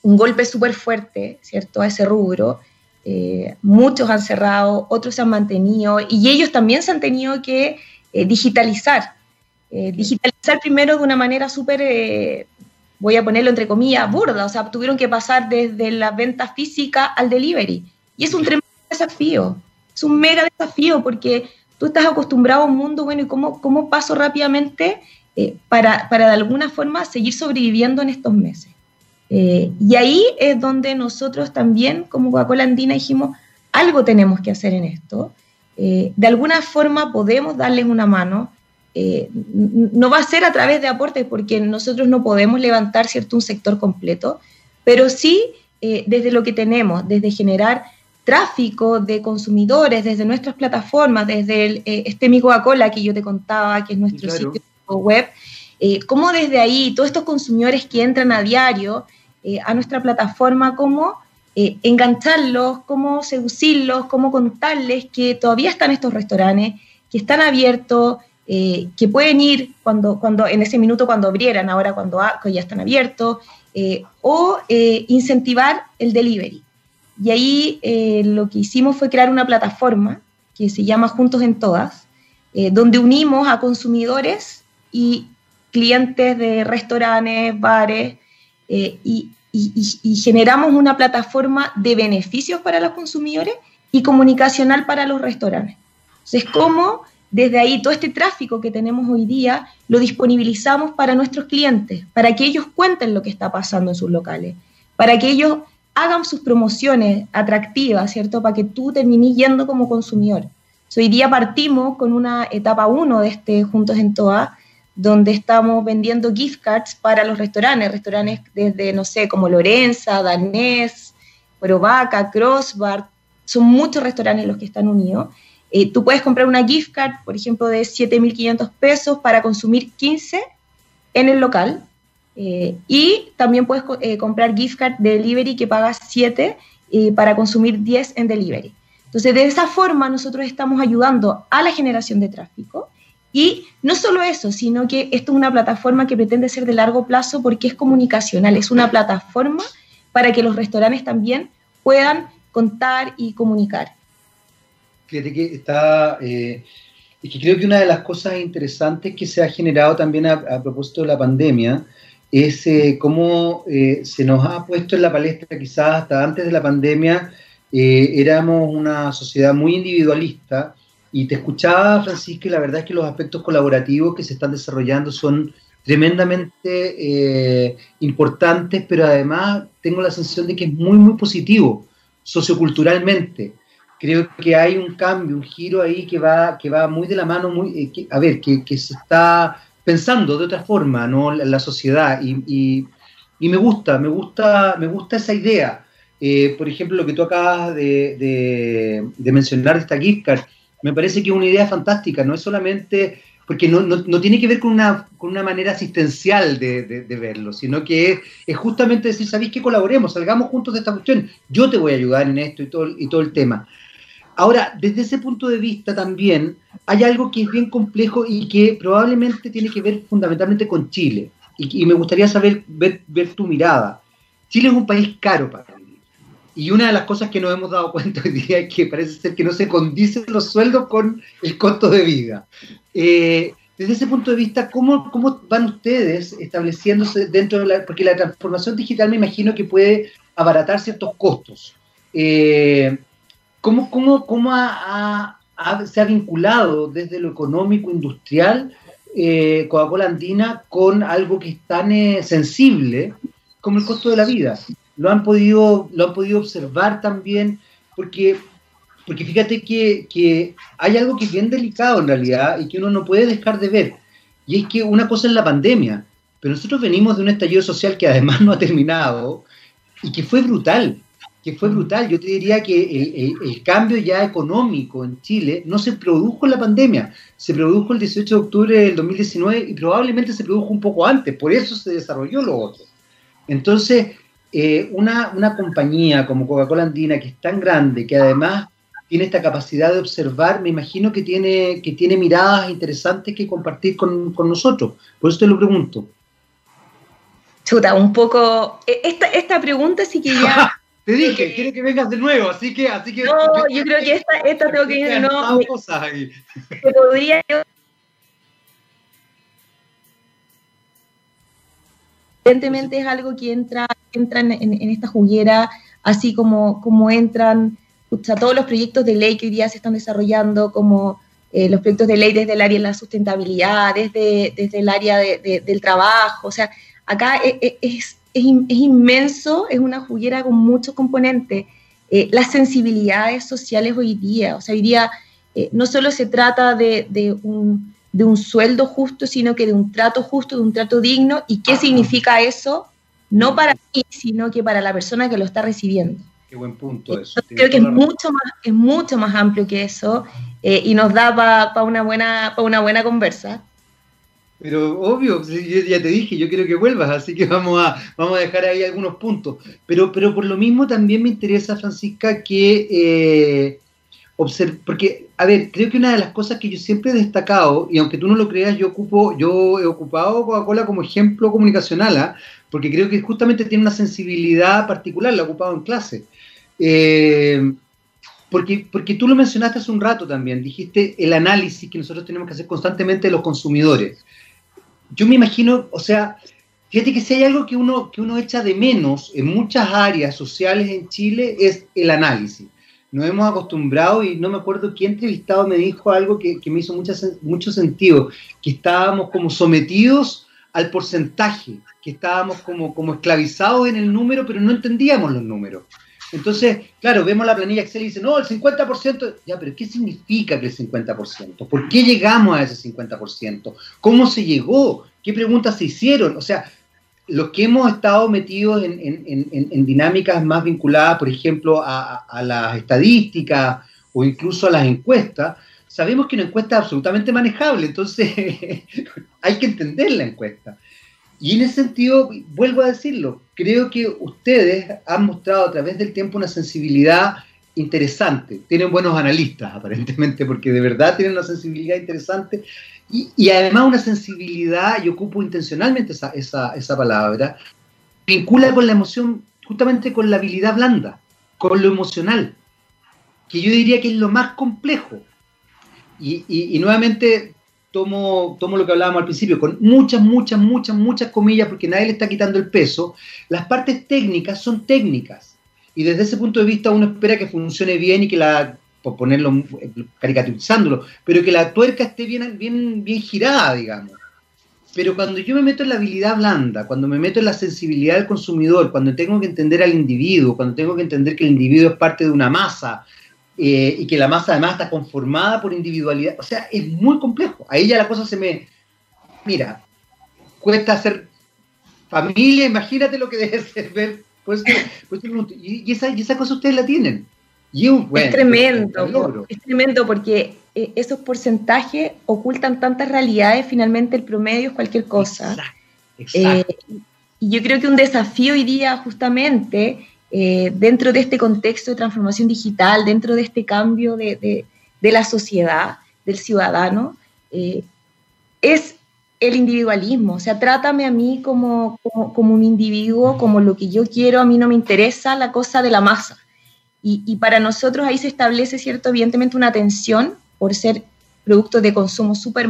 un golpe súper fuerte, ¿cierto?, a ese rubro. Eh, muchos han cerrado, otros se han mantenido y ellos también se han tenido que digitalizar. digitalizar primero de una manera súper, voy a ponerlo entre comillas, burda, o sea, tuvieron que pasar desde la venta física al delivery. Y es un tremendo desafío, es un mega desafío porque tú estás acostumbrado a un mundo, bueno, ¿y cómo, cómo paso rápidamente eh, para, para, de alguna forma seguir sobreviviendo en estos meses? Eh, y ahí es donde nosotros también, como Coca-Cola Andina, dijimos, algo tenemos que hacer en esto. Eh, de alguna forma podemos darles una mano. no va a ser a través de aportes porque nosotros no podemos levantar cierto un sector completo, pero sí desde lo que tenemos, desde generar tráfico de consumidores desde nuestras plataformas, desde el, eh, este Mi Coca-Cola que yo te contaba, que es nuestro sitio web, eh, cómo desde ahí todos estos consumidores que entran a diario eh, a nuestra plataforma, cómo engancharlos, cómo seducirlos, cómo contarles que todavía están estos restaurantes, que están abiertos, que pueden ir cuando, cuando, en ese minuto cuando abrieran, ahora cuando, ya están abiertos, o incentivar el delivery. Y ahí eh, lo que hicimos fue crear una plataforma que se llama Juntos en Todas, eh, donde unimos a consumidores y clientes de restaurantes, bares, eh, y, generamos una plataforma de beneficios para los consumidores y comunicacional para los restaurantes. Entonces, ¿cómo desde ahí todo este tráfico que tenemos hoy día lo disponibilizamos para nuestros clientes, para que ellos cuenten lo que está pasando en sus locales, para que ellos hagan sus promociones atractivas, ¿cierto? Para que tú termines yendo como consumidor. hoy día partimos con una etapa 1 de este Juntos en Toa, donde estamos vendiendo gift cards para los restaurantes, restaurantes desde, no sé, como Lorenza, Danés, Provaca, Crossbar, son muchos restaurantes los que están unidos. Eh, tú puedes comprar una gift card, por ejemplo, de 7.500 pesos para consumir 15 en el local, eh, y también puedes eh, comprar gift card de delivery que pagas 7 eh, para consumir 10 en delivery. Entonces, de esa forma nosotros estamos ayudando a la generación de tráfico y no solo eso, sino que esto es una plataforma que pretende ser de largo plazo porque es comunicacional, es una plataforma para que los restaurantes también puedan contar y comunicar. Fíjate que está, eh, que creo que una de las cosas interesantes que se ha generado también a, propósito de la pandemia es eh, cómo eh, se nos ha puesto en la palestra, quizás hasta antes de la pandemia, éramos una sociedad muy individualista y te escuchaba, Francisco, y la verdad es que los aspectos colaborativos que se están desarrollando son tremendamente eh, importantes, pero además tengo la sensación de que es muy, muy positivo socioculturalmente. Creo que hay un cambio, un giro ahí que va, que va muy de la mano, muy, eh, a ver, que, que, se está pensando de otra forma, ¿no? La, sociedad. Y, y, me gusta, me gusta, me gusta esa idea. Eh, por ejemplo, lo que tú acabas de, de, mencionar de esta gift card, me parece que es una idea fantástica, no es solamente, porque no, no, tiene que ver con una, con una manera asistencial de, de, verlo, sino que es, justamente decir, ¿sabéis que colaboremos? Salgamos juntos de esta cuestión, yo te voy a ayudar en esto y todo, y todo el tema. Ahora, desde ese punto de vista también hay algo que es bien complejo y que probablemente tiene que ver fundamentalmente con Chile. Y, me gustaría saber, ver, tu mirada. Chile es un país caro para y una de las cosas que nos hemos dado cuenta hoy día es que parece ser que no se condicen los sueldos con el costo de vida. Eh, desde ese punto de vista, ¿cómo, ¿cómo van ustedes estableciéndose dentro de la... Porque la transformación digital me imagino que puede abaratar ciertos costos. Eh, ¿Cómo, cómo, cómo se ha vinculado desde lo económico industrial eh, Coca-Cola Andina con algo que es tan sensible como el costo de la vida? lo han podido, lo han podido observar también, porque, porque fíjate que, hay algo que es bien delicado en realidad y que uno no puede dejar de ver. Y es que una cosa es la pandemia, pero nosotros venimos de un estallido social que además no ha terminado y que fue brutal, que fue brutal. Yo te diría que el, cambio ya económico en Chile no se produjo en la pandemia, se produjo el 18 de octubre del 2019 y probablemente se produjo un poco antes, por eso se desarrolló lo otro. Entonces, eh, una, una, compañía como Coca-Cola Andina, que es tan grande, que además tiene esta capacidad de observar, me imagino que tiene, que tiene miradas interesantes que compartir con, con nosotros. Por eso te lo pregunto. Chuta, un poco. Eh, esta, esta pregunta sí que ya. Te dije, quiero que vengas de nuevo, así que. Así que no, yo, creo que esta, esta tengo que ir de nuevo. Te podría yo Evidentemente es algo que entra, entra en, esta juguera, así como, como entran todos los proyectos de ley que hoy día se están desarrollando, como eh, los proyectos de ley desde el área de la sustentabilidad, desde, desde el área del trabajo. O sea, acá e, e, es, es, inmenso, es una juguera con muchos componentes. Eh, las sensibilidades sociales hoy día, o sea, hoy día eh, no solo se trata de, de un de un sueldo justo, sino que de un trato justo, de un trato digno. ¿Y qué significa eso? No para mí, sino que para la persona que lo está recibiendo. Qué buen punto eso. creo que es mucho, más, es mucho más amplio que eso eh, y nos da para una, buena, una buena conversa. Pero obvio, ya te dije, yo quiero que vuelvas, así que vamos a, vamos a dejar ahí algunos puntos. Pero, pero por lo mismo también me interesa, Francisca, que eh, porque, a ver, creo que una de las cosas que yo siempre he destacado, y aunque tú no lo creas, yo ocupo, yo he ocupado Coca-Cola como ejemplo comunicacional, ¿ah? porque creo que justamente tiene una sensibilidad particular, la he ocupado en clase. Eh, porque, porque tú lo mencionaste hace un rato también, dijiste el análisis que nosotros tenemos que hacer constantemente de los consumidores. Yo me imagino, o sea, fíjate que si hay algo que uno, que uno echa de menos en muchas áreas sociales en Chile es el análisis nos hemos acostumbrado y no me acuerdo quién entrevistado me dijo algo que, me hizo mucho sentido, que estábamos como sometidos al porcentaje, que estábamos como, como esclavizados en el número, pero no entendíamos los números. Entonces, claro, vemos la planilla Excel y dice, no, el 50%, ya, pero ¿qué significa que el 50%? ¿Por qué llegamos a ese 50%? ¿Cómo se llegó? ¿Qué preguntas se hicieron? O sea, los que hemos estado metidos en, dinámicas más vinculadas, por ejemplo, a, las estadísticas o incluso a las encuestas, sabemos que una encuesta es absolutamente manejable, entonces hay que entender la encuesta. Y en ese sentido, vuelvo a decirlo, creo que ustedes han mostrado a través del tiempo una sensibilidad interesante. Tienen buenos analistas, aparentemente, porque de verdad tienen una sensibilidad interesante y, además una sensibilidad, y ocupo intencionalmente esa, esa, esa palabra, vincula con la emoción, justamente con la habilidad blanda, con lo emocional, que yo diría que es lo más complejo. Y, y, nuevamente tomo, tomo lo que hablábamos al principio, con muchas, muchas, muchas, muchas comillas, porque nadie le está quitando el peso. Las partes técnicas son técnicas. Y desde ese punto de vista uno espera que funcione bien y que la, por ponerlo, caricaturizándolo, pero que la tuerca esté bien, bien, bien girada, digamos. Pero cuando yo me meto en la habilidad blanda, cuando me meto en la sensibilidad del consumidor, cuando tengo que entender al individuo, cuando tengo que entender que el individuo es parte de una masa eh, y que la masa además está conformada por individualidad, o sea, es muy complejo. Ahí ya la cosa se me... Mira, cuesta hacer familia, imagínate lo que debe ser ver. Pues, pues, y, esa, y esa cosa ustedes la tienen. Y es tremendo, es tremendo porque eh, esos porcentajes ocultan tantas realidades, finalmente el promedio es cualquier cosa. Eh, y yo creo que un desafío hoy día justamente eh, dentro de este contexto de transformación digital, dentro de este cambio de, la sociedad, del ciudadano, es el individualismo. O sea, trátame a mí como, como, un individuo, como lo que yo quiero, a mí no me interesa la cosa de la masa. Y, para nosotros ahí se establece, ¿cierto? Evidentemente una tensión por ser producto de consumo súper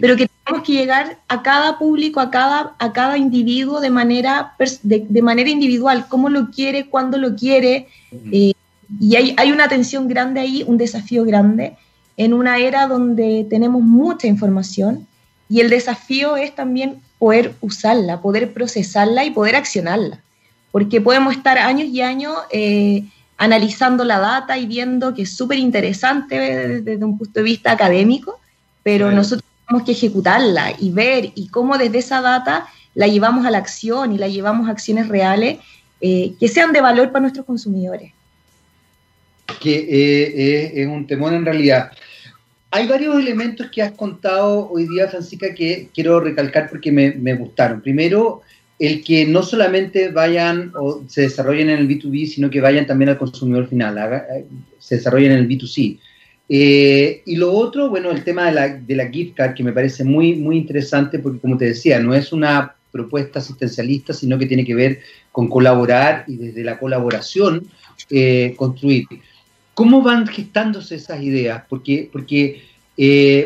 pero que tenemos que llegar a cada público, a cada, a cada individuo de manera, de, manera individual, cómo lo quiere, cuándo lo quiere. Eh, y hay, hay una tensión grande ahí, un desafío grande, en una era donde tenemos mucha información y el desafío es también poder usarla, poder procesarla y poder accionarla. Porque podemos estar años y años eh, analizando la data y viendo que es súper interesante desde un punto de vista académico, pero nosotros tenemos que ejecutarla y ver y cómo desde esa data la llevamos a la acción y la llevamos a acciones reales eh, que sean de valor para nuestros consumidores. Que eh, es un temor en realidad. Hay varios elementos que has contado hoy día, Francisca, que quiero recalcar porque me, me gustaron. Primero, el que no solamente vayan o se desarrollen en el B2B, sino que vayan también al consumidor final, eh, se desarrollen en el B2C. Eh, y lo otro, bueno, el tema de la, de la gift card, que me parece muy, muy interesante porque, como te decía, no es una propuesta asistencialista, sino que tiene que ver con colaborar y desde la colaboración eh, construir. ¿Cómo van gestándose esas ideas? Porque, porque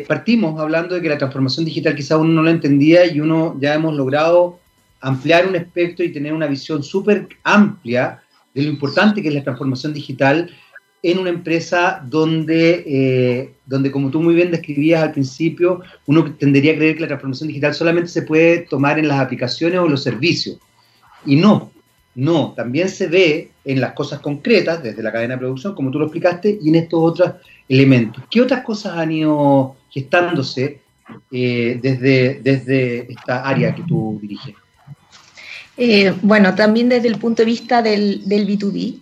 partimos hablando de que la transformación digital quizá uno no la entendía y uno ya hemos logrado ampliar un espectro y tener una visión súper amplia de lo importante que es la transformación digital en una empresa donde, eh, donde, como tú muy bien describías al principio, uno tendería a creer que la transformación digital solamente se puede tomar en las aplicaciones o los servicios. Y no, no, también se ve en las cosas concretas, desde la cadena de producción, como tú lo explicaste, y en estos otros elementos. ¿Qué otras cosas han ido gestándose eh, desde, desde esta área que tú diriges? Eh, bueno, también desde el punto de vista del, B2B,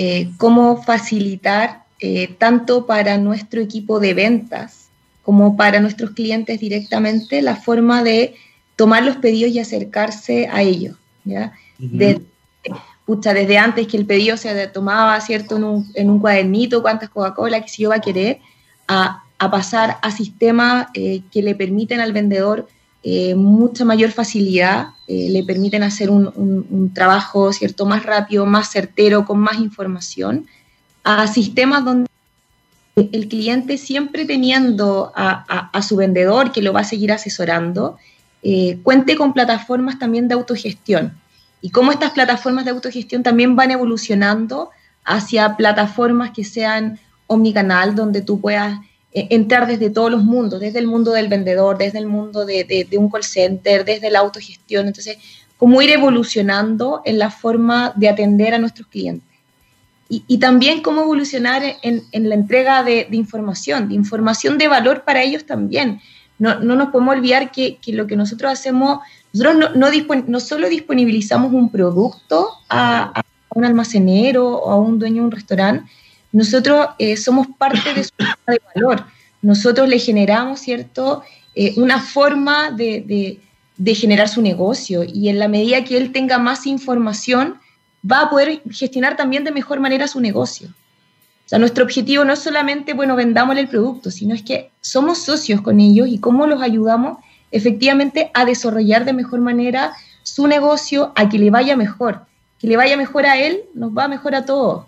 eh, cómo facilitar eh, tanto para nuestro equipo de ventas como para nuestros clientes directamente la forma de tomar los pedidos y acercarse a ellos. ¿ya? desde antes que el pedido se tomaba ¿cierto? En, un, en un cuadernito, cuántas Coca-Cola que si yo va a querer, a, a pasar a sistemas que le permiten al vendedor eh, mucha mayor facilidad, eh, le permiten hacer un, trabajo cierto más rápido, más certero, con más información, a sistemas donde el cliente siempre teniendo a, su vendedor que lo va a seguir asesorando, eh, cuente con plataformas también de autogestión. Y cómo estas plataformas de autogestión también van evolucionando hacia plataformas que sean omnicanal, donde tú puedas entrar desde todos los mundos, desde el mundo del vendedor, desde el mundo de, un call center, desde la autogestión. Entonces, cómo ir evolucionando en la forma de atender a nuestros clientes. Y, también cómo evolucionar en, la entrega de, información, de información de valor para ellos también. No, nos podemos olvidar que, lo que nosotros hacemos, nosotros no, no, solo disponibilizamos un producto a, un almacenero o a un dueño de un restaurante, nosotros eh, somos parte de su de valor. Nosotros le generamos, ¿cierto?, eh, una forma de, generar su negocio y en la medida que él tenga más información, va a poder gestionar también de mejor manera su negocio. O sea, nuestro objetivo no es solamente, bueno, vendámosle el producto, sino es que somos socios con ellos y cómo los ayudamos efectivamente a desarrollar de mejor manera su negocio, a que le vaya mejor. Que le vaya mejor a él, nos va mejor a todos.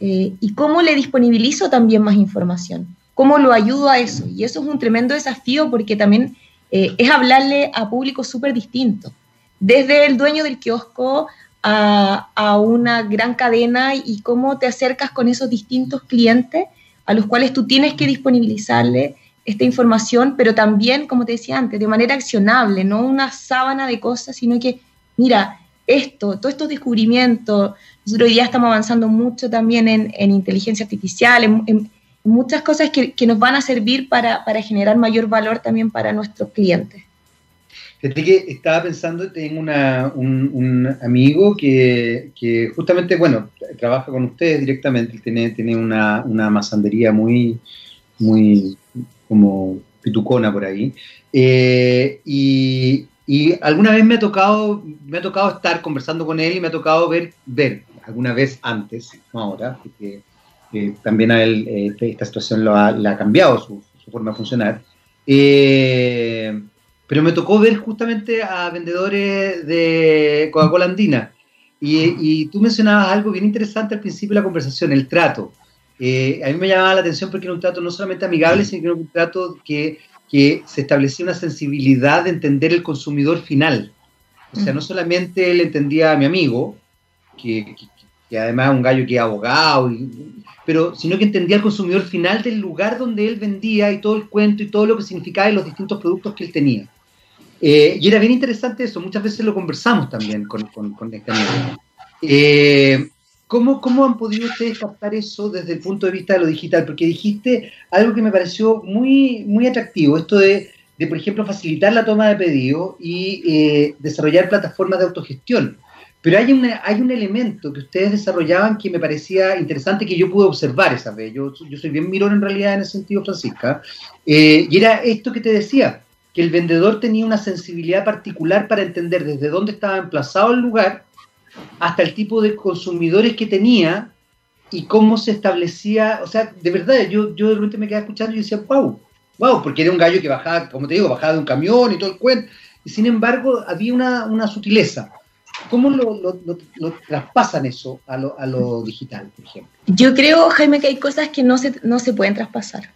Eh, y cómo le disponibilizo también más información, cómo lo ayudo a eso. Y eso es un tremendo desafío porque también eh, es hablarle a públicos súper distintos, desde el dueño del kiosco a, a, una gran cadena y cómo te acercas con esos distintos clientes a los cuales tú tienes que disponibilizarle esta información, pero también, como te decía antes, de manera accionable, no una sábana de cosas, sino que, mira, esto, todos estos descubrimientos, nosotros hoy día estamos avanzando mucho también en, inteligencia artificial, en, muchas cosas que, nos van a servir para, generar mayor valor también para nuestros clientes. Fíjate que estaba pensando, tengo un, amigo que, justamente, bueno, trabaja con ustedes directamente, tiene, tiene una, una masandería muy, muy como pitucona por ahí. Eh, y, alguna vez me ha tocado, me ha tocado estar conversando con él y me ha tocado ver, ver alguna vez antes, no ahora, porque también a él eh, esta situación lo ha, le ha cambiado su, forma de funcionar. Eh, pero me tocó ver justamente a vendedores de Coca-Cola Andina. Y, y, tú mencionabas algo bien interesante al principio de la conversación, el trato. Eh, a mí me llamaba la atención porque era un trato no solamente amigable, sino que era un trato que, se establecía una sensibilidad de entender el consumidor final. O sea, no solamente él entendía a mi amigo, que, además es un gallo que es abogado, pero sino que entendía al consumidor final del lugar donde él vendía y todo el cuento y todo lo que significaba y los distintos productos que él tenía. Eh, y era bien interesante eso, muchas veces lo conversamos también con, con, este amigo. Eh, ¿Cómo, ¿Cómo han podido ustedes captar eso desde el punto de vista de lo digital? Porque dijiste algo que me pareció muy, muy atractivo, esto de, de por ejemplo, facilitar la toma de pedido y eh, desarrollar plataformas de autogestión. Pero hay, una, hay un elemento que ustedes desarrollaban que me parecía interesante que yo pude observar esa vez. Yo, yo soy bien mirón en realidad en ese sentido, Francisca. Eh, y era esto que te decía, que el vendedor tenía una sensibilidad particular para entender desde dónde estaba emplazado el lugar hasta el tipo de consumidores que tenía y cómo se establecía, o sea, de verdad, yo, yo de repente me quedaba escuchando y decía, wow, wow, porque era un gallo que bajaba, como te digo, bajaba de un camión y todo el cuento, y sin embargo había una, sutileza. ¿Cómo lo, traspasan eso a lo, a lo, digital, por ejemplo? Yo creo, Jaime, que hay cosas que no se, no se pueden traspasar.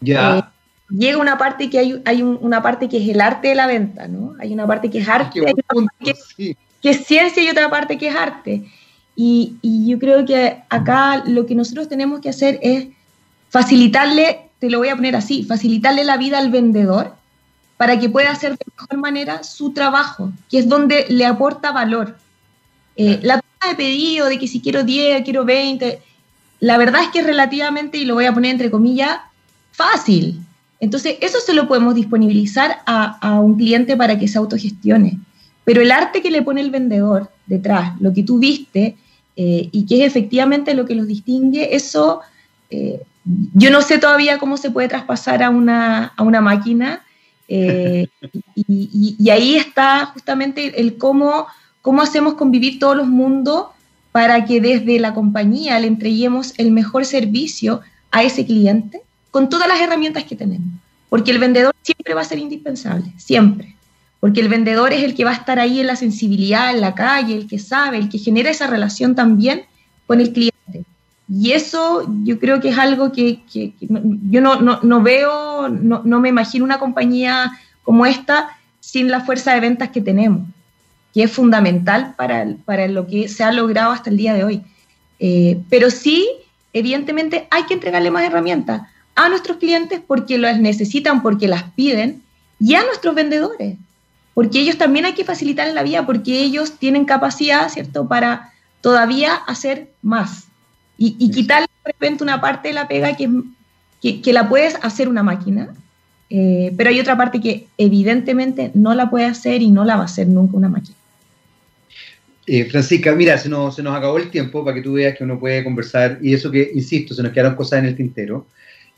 Ya. Eh, llega una parte que hay, hay una parte que es el arte de la venta, ¿no? Hay una parte que es arte, hay una parte que, que es ciencia y otra parte que es arte. Y, yo creo que acá lo que nosotros tenemos que hacer es facilitarle, te lo voy a poner así, facilitarle la vida al vendedor para que pueda hacer de mejor manera su trabajo, que es donde le aporta valor. Eh, la toma de pedido de que si quiero 10, quiero 20, la verdad es que es relativamente, y lo voy a poner entre comillas, fácil. Entonces, eso se lo podemos disponibilizar a, a un cliente para que se autogestione. Pero el arte que le pone el vendedor detrás, lo que tú viste eh, y que es efectivamente lo que los distingue, eso eh, yo no sé todavía cómo se puede traspasar a una, a una máquina. Eh, y, ahí está justamente el cómo, cómo hacemos convivir todos los mundos para que desde la compañía le entreguemos el mejor servicio a ese cliente con todas las herramientas que tenemos. Porque el vendedor siempre va a ser indispensable, siempre porque el vendedor es el que va a estar ahí en la sensibilidad, en la calle, el que sabe, el que genera esa relación también con el cliente. Y eso yo creo que es algo que, yo no, veo, no, me imagino una compañía como esta sin la fuerza de ventas que tenemos, que es fundamental para, lo que se ha logrado hasta el día de hoy. Eh, pero sí, evidentemente hay que entregarle más herramientas a nuestros clientes porque las necesitan, porque las piden, y a nuestros vendedores porque ellos también hay que facilitar la vida, porque ellos tienen capacidad, ¿cierto?, para todavía hacer más y, quitarle de repente una parte de la pega que, que, la puedes hacer una máquina, eh, pero hay otra parte que evidentemente no la puede hacer y no la va a hacer nunca una máquina. Eh, Francisca, mira, se nos, se nos acabó el tiempo para que tú veas que uno puede conversar y eso que, insisto, se nos quedaron cosas en el tintero.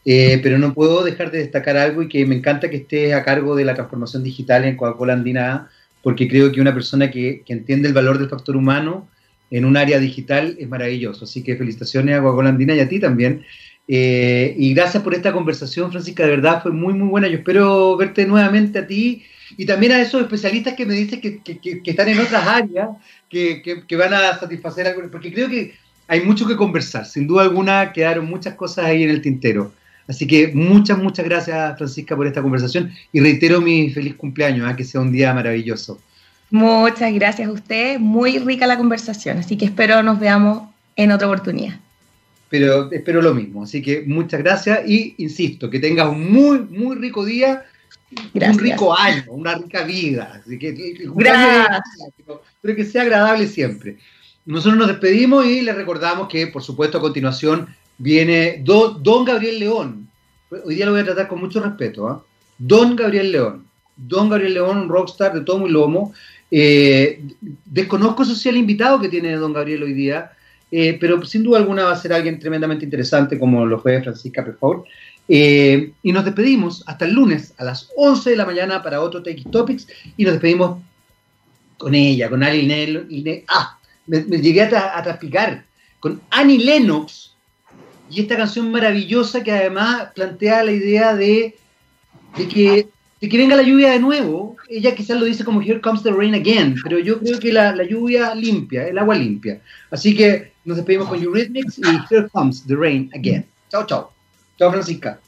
Eh, pero no puedo dejar de destacar algo y que me encanta que estés a cargo de la transformación digital en Coca-Cola Andina, porque creo que una persona que, entiende el valor del factor humano en un área digital es maravilloso. Así que felicitaciones a Coca-Cola Andina y a ti también. Eh, y gracias por esta conversación, Francisca, de verdad fue muy, muy buena. Yo espero verte nuevamente a ti y también a esos especialistas que me dicen que, están en otras áreas, que, van a satisfacer algo, porque creo que hay mucho que conversar. Sin duda alguna quedaron muchas cosas ahí en el tintero. Así que muchas, muchas gracias, Francisca, por esta conversación y reitero mi feliz cumpleaños, ¿eh? que sea un día maravilloso. Muchas gracias a usted, muy rica la conversación, así que espero nos veamos en otra oportunidad. Pero espero lo mismo, así que muchas gracias y insisto, que tengas un muy, muy rico día, un rico año, una rica vida. Así que, gracias. pero que sea agradable siempre. Nosotros nos despedimos y les recordamos que, por supuesto, a continuación viene Don, Gabriel León. Hoy día lo voy a tratar con mucho respeto. ¿ah? Don Gabriel León. Don Gabriel León, rockstar de todo muy lomo. Eh, desconozco si sea el invitado que tiene Don Gabriel hoy día, eh, pero sin duda alguna va a ser alguien tremendamente interesante como lo fue Francisca Pefor. Eh, y nos despedimos hasta el lunes a las 11 de la mañana para otro Take Topics y nos despedimos con ella, con Annie Ah, me, llegué a, a con Annie Lennox y esta canción maravillosa que además plantea la idea de, de que de que venga la lluvia de nuevo, ella quizás lo dice como Here comes the rain again, pero yo creo que la, lluvia limpia, el agua limpia. Así que nos despedimos con Eurythmics y Here comes the rain again. Chao, chao. Chao, Francisca.